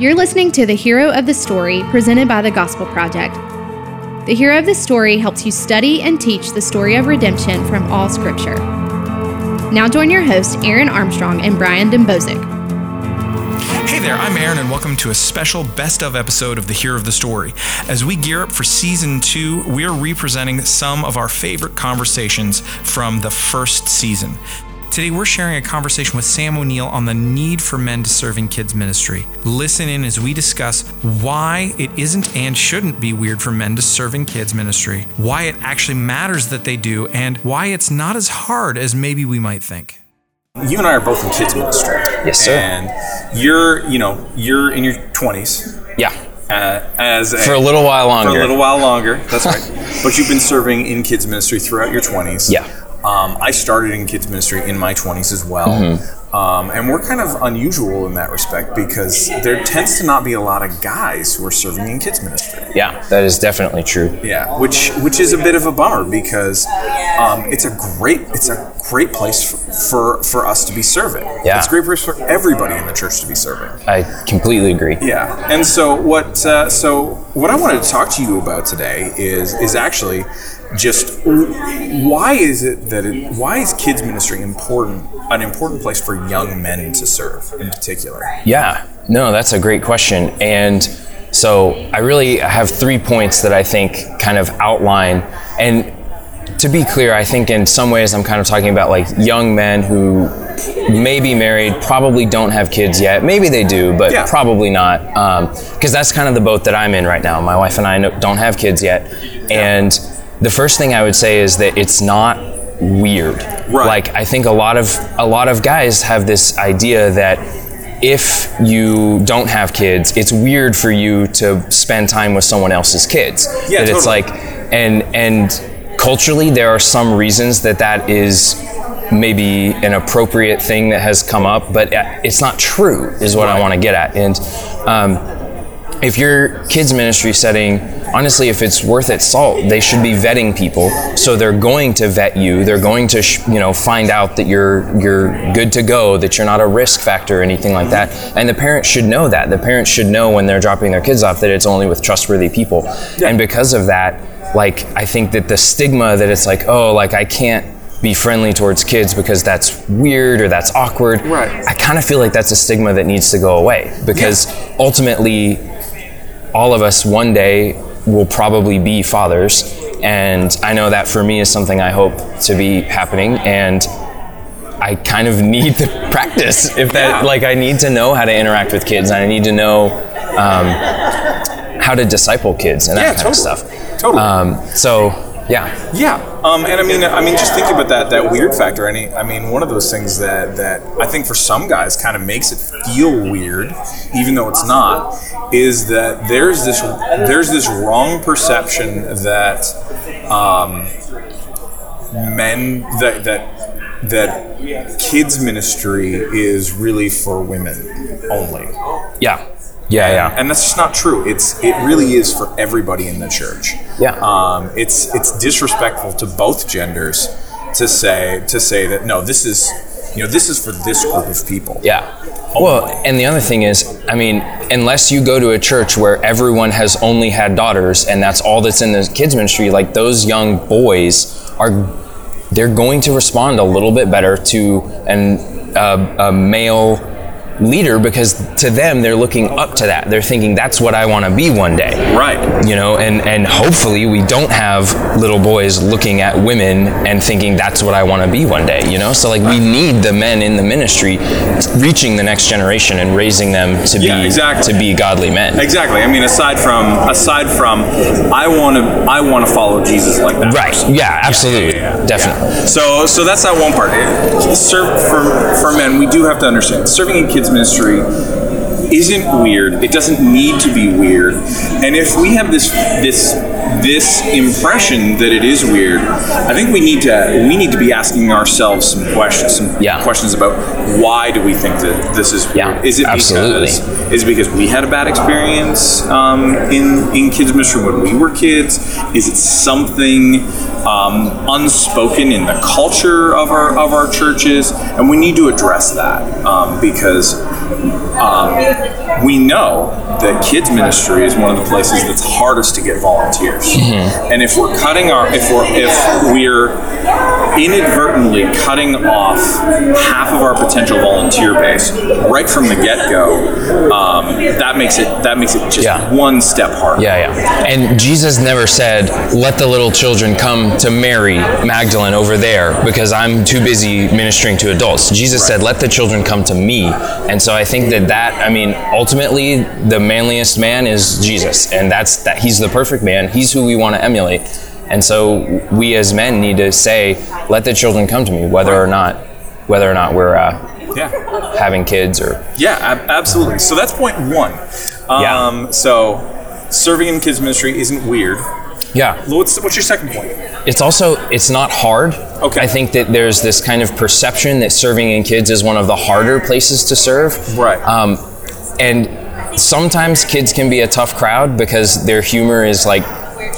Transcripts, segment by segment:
You're listening to the Hero of the Story presented by the Gospel Project. The Hero of the Story helps you study and teach the story of redemption from all Scripture. Now join your hosts, Aaron Armstrong and Brian Dembowczyk. Hey there, I'm Aaron, and welcome to a special best of episode of The Hero of the Story. As we gear up for season two, we're representing some of our favorite conversations from the first season. Today, we're sharing a conversation with Sam O'Neil on the need for men to serve in kids' ministry. Listen in as we discuss why it isn't and shouldn't be weird for men to serve in kids' ministry, why it actually matters that they do, and why it's not as hard as maybe we might think. You and I are both in kids ministry. Yes, sir. And you're, you know, you're in your 20s. Yeah. Uh, as a, For a little while longer. For a little while longer. That's right. but you've been serving in kids ministry throughout your 20s. Yeah. Um, I started in kids ministry in my 20s as well. Mm-hmm. Um, and we're kind of unusual in that respect because there tends to not be a lot of guys who are serving in kids ministry. Yeah, that is definitely true. Yeah, which which is a bit of a bummer because um, it's a great it's a great place for, for for us to be serving. Yeah. it's a great place for everybody in the church to be serving. I completely agree. Yeah, and so what? Uh, so what I wanted to talk to you about today is is actually just why is it that it, why is kids ministry important an important place for young men to serve in particular? Yeah, no, that's a great question. And so I really have three points that I think kind of outline. And to be clear, I think in some ways I'm kind of talking about like young men who may be married, probably don't have kids yet. Maybe they do, but Yeah. probably not. Um, because that's kind of the boat that I'm in right now. My wife and I don't have kids yet. And the first thing I would say is that it's not weird. Right. Like I think a lot of a lot of guys have this idea that if you don't have kids, it's weird for you to spend time with someone else's kids. Yeah, that it's totally. like and and culturally there are some reasons that that is maybe an appropriate thing that has come up, but it's not true is what I want to get at. And um, if your kids ministry setting honestly if it's worth its salt they should be vetting people. So they're going to vet you. They're going to sh- you know find out that you're you're good to go that you're not a risk factor or anything like that. And the parents should know that. The parents should know when they're dropping their kids off that it's only with trustworthy people. And because of that like i think that the stigma that it's like oh like i can't be friendly towards kids because that's weird or that's awkward. Right. I kind of feel like that's a stigma that needs to go away. Because ultimately all of us one day will probably be fathers. And i know that for me is something i hope to be happening. And i kind of need to practice if that Yeah. like i need to know how to interact with kids. And i need to know um, how to disciple kids and that Yeah, kind of stuff. Totally. um, so yeah Yeah, um, and I mean, I mean, just thinking about that that weird factor. Any, I mean, one of those things that that I think for some guys kind of makes it feel weird, even though it's not, is that there's this there's this wrong perception that um, men that that that kids ministry is really for women only. yeah yeah yeah and that's just not true. It's it really is for everybody in the church. Yeah. Um, it's it's disrespectful to both genders to say to say that no, this is you know this is for this group of people. Yeah. Well, and the other thing is, I mean, unless you go to a church where everyone has only had daughters and that's all that's in the kids ministry, like those young boys are, they're going to respond a little bit better to an uh, a male leader because to them they're looking up to that. They're thinking that's what I want to be one day Right. you know and and hopefully we don't have little boys looking at women and thinking that's what i want to be one day you know so like we need the men in the ministry reaching the next generation and raising them to Yeah, be exactly. to be godly men Exactly. I mean, aside from aside from, I want to I want to follow Jesus like that. right yeah absolutely Yeah, yeah, yeah. definitely So so that's that one part. It- Serve for for men, we do have to understand serving in kids ministry isn't weird. It doesn't need to be weird. And if we have this this this impression that it is weird, I think we need to we need to be asking ourselves some questions, some Yeah. questions about why do we think that this is weird? Yeah, is it absolutely. because is it because we had a bad experience um, in in kids ministry when we were kids? Is it something um, unspoken in the culture of our of our churches? And we need to address that um, because um, we know that kids ministry is one of the places that's hardest to get volunteers. Mm-hmm. And if we're cutting our, if we're if we're inadvertently cutting off half of our potential volunteer base right from the get go, um, that makes it that makes it just Yeah. one step harder. Yeah, yeah. And Jesus never said, let the little children come to Mary Magdalene over there because I'm too busy ministering to adults. Jesus said, let the children come to me. And so I think that that, I mean, ultimately, the manliest man is Jesus. And that's that he's the perfect man. He's who we want to emulate. And so we as men need to say, let the children come to me, whether or not, whether or not we're uh, Yeah. having kids or Yeah, ab- absolutely. So that's point one. Yeah. Um, So serving in kids ministry isn't weird. Yeah. What's, what's your second point? It's also it's not hard. Okay. I think that there's this kind of perception that serving in kids is one of the harder places to serve. Right. Um, and sometimes kids can be a tough crowd because their humor is like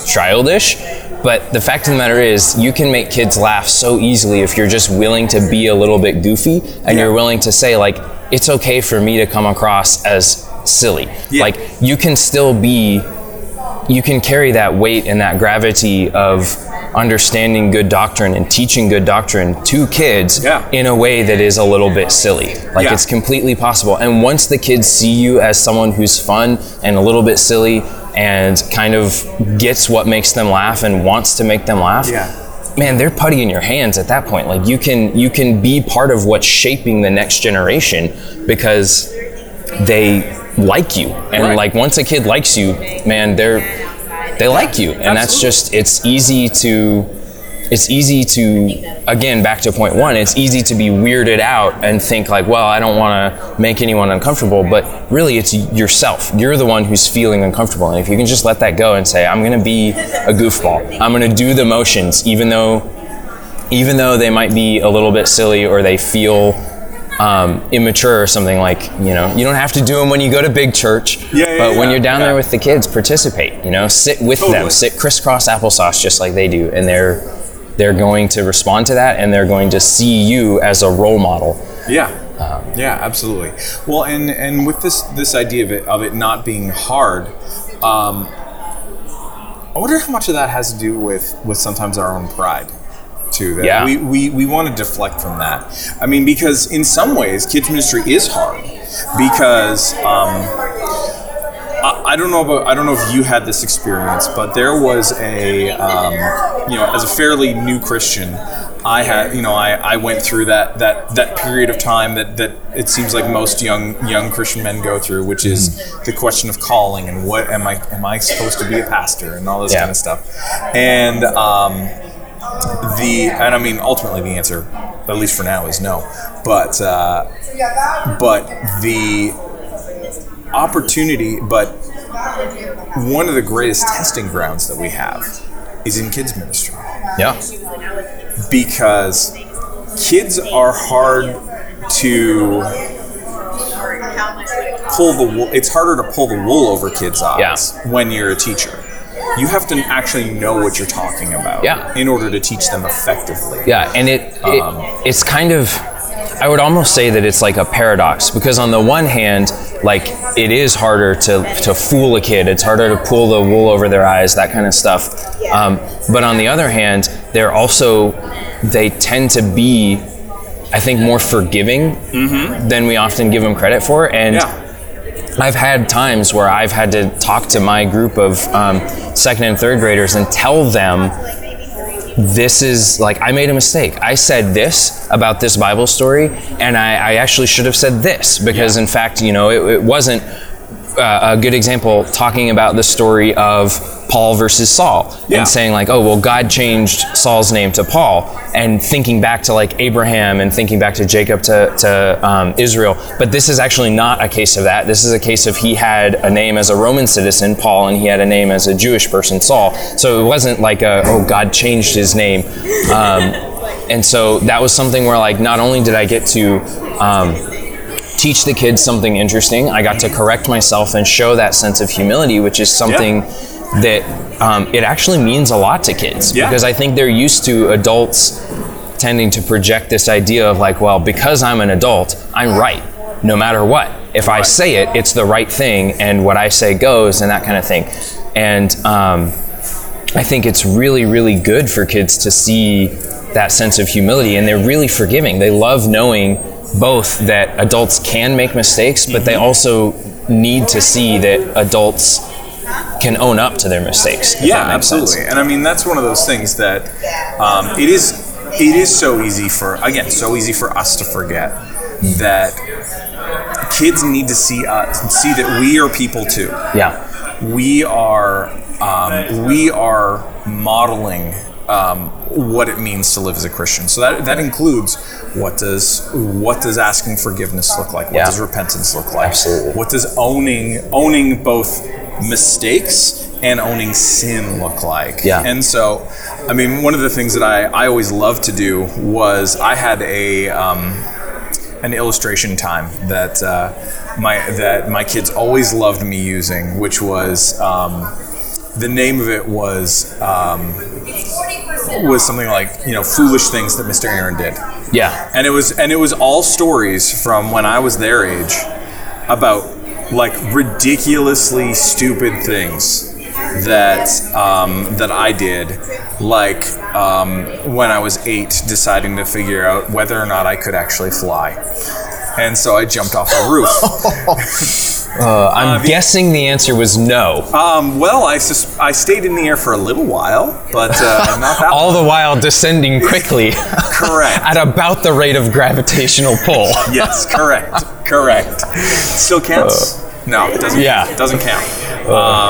childish. But the fact of the matter is, you can make kids laugh so easily if you're just willing to be a little bit goofy and Yeah. you're willing to say, like, it's okay for me to come across as silly. Yeah. Like, you can still be you can carry that weight and that gravity of understanding good doctrine and teaching good doctrine to kids Yeah. in a way that is a little bit silly. Like Yeah. it's completely possible. And once the kids see you as someone who's fun and a little bit silly and kind of gets what makes them laugh and wants to make them laugh, Yeah. man, they're putty in your hands at that point. Like you can you can be part of what's shaping the next generation because they like you. And Right. like once a kid likes you, man, they're they like you. And that's just it's easy to it's easy to again back to point one it's easy to be weirded out and think like well i don't want to make anyone uncomfortable but really it's yourself you're the one who's feeling uncomfortable and if you can just let that go and say i'm going to be a goofball i'm going to do the motions even though even though they might be a little bit silly or they feel um, immature or something like you know you don't have to do them when you go to big church Yeah, yeah, but when you're down yeah. there with the kids participate you know sit with them sit crisscross applesauce just like they do and they're they're going to respond to that and they're going to see you as a role model Yeah. yeah, absolutely. Well, and and with this this idea of it of it not being hard, um, I wonder how much of that has to do with with sometimes our own pride. Too, that Yeah. we, we, we want to deflect from that. I mean, because in some ways, kids ministry is hard because um, I, I don't know about I don't know if you had this experience, but there was a um, you know as a fairly new Christian, I had you know I, I went through that that that period of time that that it seems like most young young Christian men go through, which is the question of calling and what am I am I supposed to be a pastor and all this Yeah. kind of stuff, and um, the and I mean ultimately the answer, at least for now, is no, but uh, but the opportunity, but one of the greatest testing grounds that we have is in kids ministry yeah because kids are hard to pull the wool. It's harder to pull the wool over kids' eyes when you're a teacher. You have to actually know what you're talking about Yeah. in order to teach them effectively. Yeah, and it, it Um, it's kind of I would almost say that it's like a paradox because on the one hand, like it is harder to to fool a kid. It's harder to pull the wool over their eyes, that kind of stuff. Um, but on the other hand, they're also they tend to be, I think, more forgiving than we often give them credit for, and. Yeah. I've had times where I've had to talk to my group of um, second and third graders and tell them this is like I made a mistake. I said this about this Bible story, and I, I actually should have said this because, in fact, you know, it, it wasn't uh, a good example talking about the story of Paul versus Saul Yeah. and saying like, oh well, God changed Saul's name to Paul, and thinking back to like Abraham and thinking back to Jacob to, to um, Israel. But this is actually not a case of that. This is a case of he had a name as a Roman citizen, Paul, and he had a name as a Jewish person, Saul. So it wasn't like a oh God changed his name. Um, and so that was something where like not only did I get to um, teach the kids something interesting. I got to correct myself and show that sense of humility, which is something that um, it actually means a lot to kids Yeah. because I think they're used to adults tending to project this idea of like, well, because I'm an adult, I'm right. no matter what. If I say it, it's the right thing, and what I say goes, and that kind of thing. And um, I think it's really, really good for kids to see that sense of humility, and they're really forgiving. They love knowing both that adults can make mistakes, but they also need to see that adults can own up to their mistakes. Yeah, absolutely. sense. And I mean, that's one of those things that um, it is. It is so easy for again, so easy for us to forget that kids need to see us, see that we are people too. Yeah. We are um, we are modeling um, what it means to live as a Christian. So that that includes what does what does asking forgiveness look like? What Yeah. does repentance look like? Absolutely. What does owning owning both mistakes and owning sin look like? Yeah. And so, I mean, one of the things that I, I always loved to do was I had a um, an illustration time that uh, my that my kids always loved me using, which was um, the name of it was um, was something like you know foolish things that Mr. Aaron did Yeah. and it was and it was all stories from when I was their age about like ridiculously stupid things that um, that I did, like um, when I was eight, deciding to figure out whether or not I could actually fly, and so I jumped off a roof. I'm the- guessing the answer was no. um, well, I sus- I stayed in the air for a little while, but uh, not that All the while descending quickly correct. at about the rate of gravitational pull. yes, correct, correct. Still counts. no, it doesn't. yeah. it doesn't count.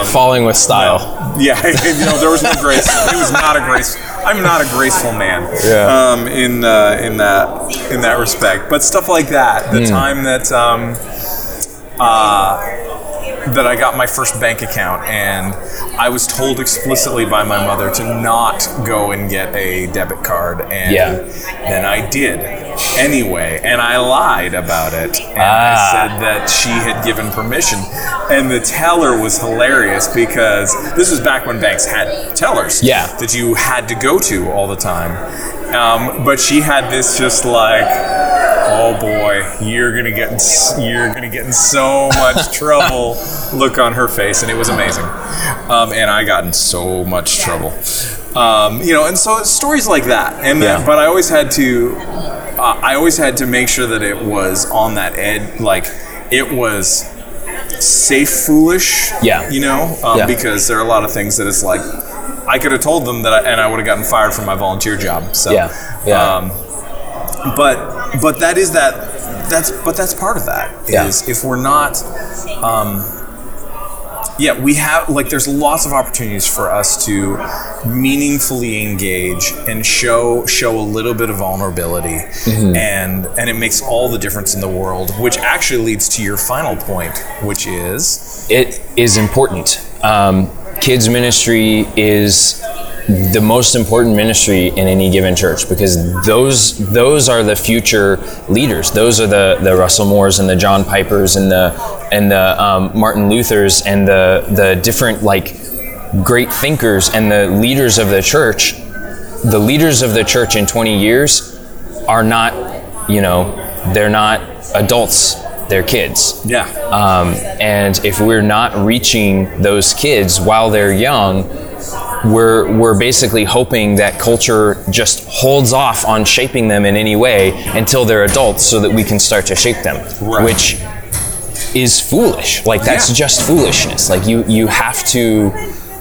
Falling with style. Yeah, you know, there was no grace. It was not a grace. I'm not a graceful man. Yeah. Um, in uh, in that in that respect, but stuff like that. The time that um, uh, that I got my first bank account, and I was told explicitly by my mother to not go and get a debit card, and Yeah. then I did anyway, and I lied about it, and I Ah. said that she had given permission, and the teller was hilarious because this was back when banks had tellers, Yeah. that you had to go to all the time, um, but she had this just like oh boy, you're gonna get in, you're gonna get in so much trouble. Look on her face, and it was amazing. Um, and I got in so much trouble. Um, you know, and so stories like that. And then, Yeah. but I always had to, uh, I always had to make sure that it was on that edge, like it was safe, foolish. Yeah. You know, um, Yeah. because there are a lot of things that it's like. I could have told them that, I, and I would have gotten fired from my volunteer job. So, Yeah. Yeah. But but that is that that's but that's part of that is Yeah. if we're not um yeah we have like there's lots of opportunities for us to meaningfully engage and show show a little bit of vulnerability and and it makes all the difference in the world which actually leads to your final point which is it is important. Um, kids ministry is the most important ministry in any given church because those those are the future leaders. Those are the the Russell Moores and the John Pipers and the and the um, Martin Luthers and the the different like great thinkers and the leaders of the church. The leaders of the church in 20 years are not, you know, they're not adults. They're kids. yeah Um, and if we're not reaching those kids while they're young, we're we're basically hoping that culture just holds off on shaping them in any way until they're adults, so that we can start to shape them, Right. which is foolish. Like that's Yeah. just foolishness. Like you you have to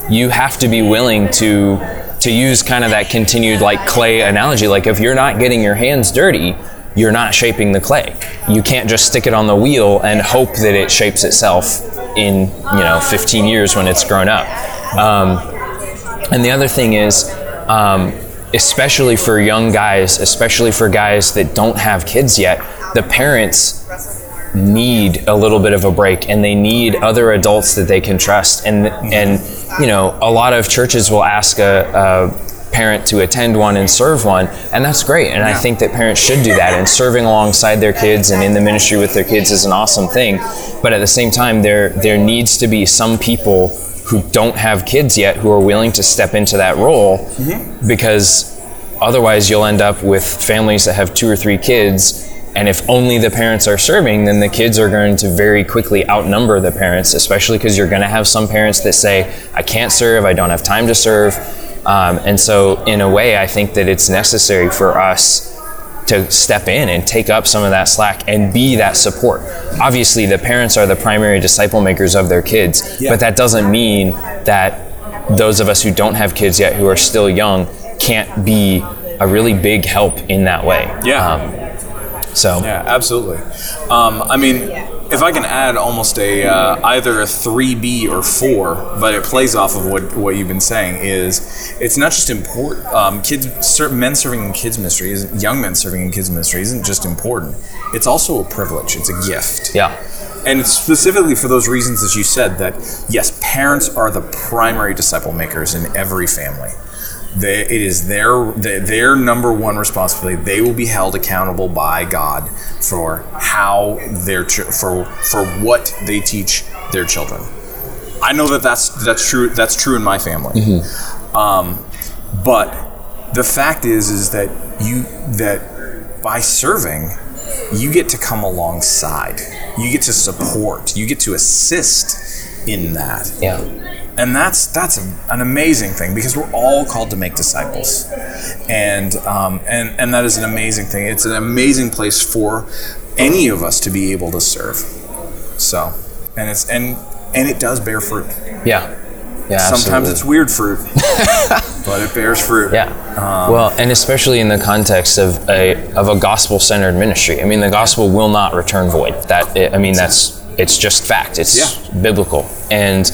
you have to be willing to to use kind of that continued like clay analogy. Like if you're not getting your hands dirty, you're not shaping the clay. You can't just stick it on the wheel and hope that it shapes itself in you know 15 years when it's grown up. Um, and the other thing is, um, especially for young guys, especially for guys that don't have kids yet, the parents need a little bit of a break and they need other adults that they can trust. And, and you know, a lot of churches will ask a, a parent to attend one and serve one, and that's great. And I think that parents should do that. And serving alongside their kids and in the ministry with their kids is an awesome thing. But at the same time, there, there needs to be some people who don't have kids yet who are willing to step into that role because otherwise you'll end up with families that have two or three kids And if only the parents are serving, then the kids are going to very quickly outnumber the parents, especially because you're going to have some parents that say, I can't serve, I don't have time to serve. Um, and so, in a way, I think that it's necessary for us to step in and take up some of that slack and be that support. Obviously, the parents are the primary disciple makers of their kids, Yeah. but that doesn't mean that those of us who don't have kids yet, who are still young, can't be a really big help in that way. Yeah. Um, so, Yeah, absolutely. Um, I mean, if I can add almost a uh, either a three B or four, but it plays off of what, what you've been saying is it's not just important. Um, kids, men serving in kids ministry, isn't, young men serving in kids ministry isn't just important. It's also a privilege. It's a gift. yeah. And it's specifically for those reasons as you said that yes, parents are the primary disciple makers in every family. They, it is their their number one responsibility. They will be held accountable by God for how their for for what they teach their children. I know that that's that's true. That's true in my family. Um, but the fact is, is that you that by serving, you get to come alongside. You get to support. You get to assist in that. Yeah. And that's that's a, an amazing thing because we're all called to make disciples, and um, and and that is an amazing thing. It's an amazing place for any of us to be able to serve. So, and it's and and it does bear fruit. Yeah. Yeah. Sometimes absolutely. it's weird fruit, but it bears fruit. Yeah. well, and especially in the context of a of a gospel centered ministry. I mean, the gospel will not return void. That I mean, that's it's just fact. It's Yeah. biblical. And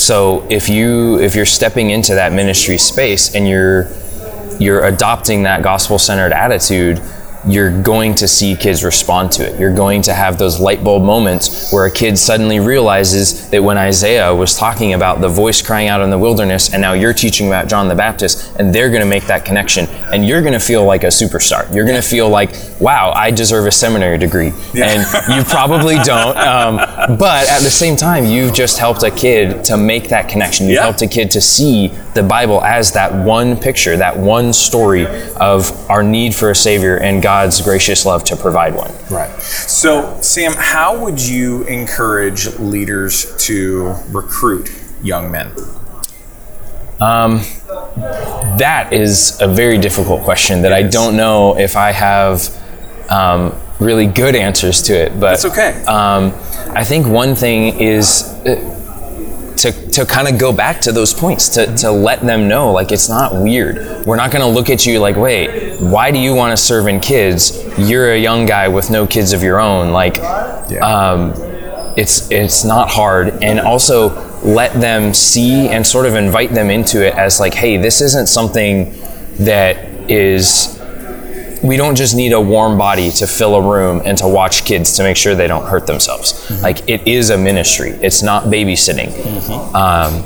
so if you if you're stepping into that ministry space and you're you're adopting that gospel centered attitude, you're going to see kids respond to it. You're going to have those light bulb moments where a kid suddenly realizes that when Isaiah was talking about the voice crying out in the wilderness, and now you're teaching about John the Baptist, and they're going to make that connection, and you're going to feel like a superstar. You're going to feel like, wow, I deserve a seminary degree. And you probably don't. Um, but at the same time, you've just helped a kid to make that connection. You've Yeah. helped a kid to see the Bible as that one picture, that one story of our need for a Savior and God's gracious love to provide one. Right. So, Sam, how would you encourage leaders to recruit young men? Um, That is a very difficult question that I don't know if I have um, really good answers to it. But That's okay. Um, I think one thing is uh, to, to kind of go back to those points, to, to let them know like it's not weird. We're not going to look at you like, wait, why do you want to serve in kids? You're a young guy with no kids of your own. Like, um, it's it's not hard, and also let them see and sort of invite them into it as like, hey, this isn't something that is we don't just need a warm body to fill a room and to watch kids to make sure they don't hurt themselves. Like it is a ministry. It's not babysitting. Um,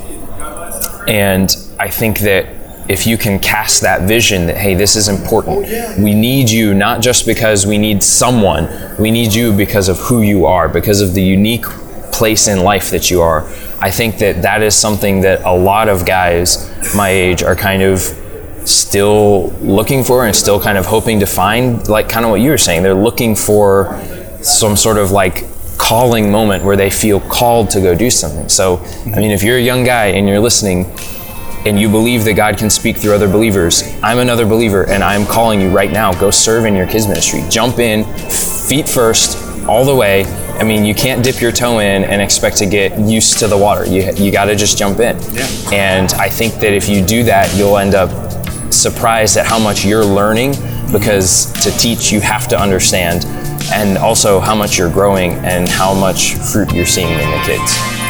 and I think that if you can cast that vision that hey, this is important. We need you not just because we need someone. We need you because of who you are, because of the unique place in life that you are. I think that that is something that a lot of guys my age are kind of still looking for and still kind of hoping to find like kind of what you were saying. They're looking for some sort of like calling moment where they feel called to go do something. So i mean if you're a young guy and you're listening and you believe that god can speak through other believers i'm another believer and i'm calling you right now. Go serve in your kids ministry. Jump in feet first all the way. I mean you can't dip your toe in and expect to get used to the water. You, you got to just jump in. Yeah. and i think that if you do that you'll end up surprised at how much you're learning because to teach you have to understand and also how much you're growing and how much fruit you're seeing in the kids.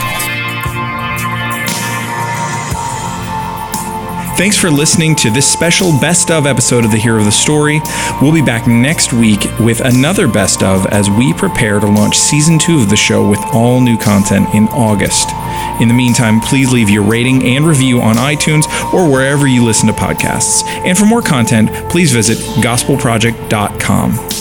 Thanks for listening to this special best of episode of The Hero of the Story. We'll be back next week with another best of as we prepare to launch season two of the show with all new content in August. In the meantime, please leave your rating and review on iTunes or wherever you listen to podcasts. And for more content, please visit gospelproject.com.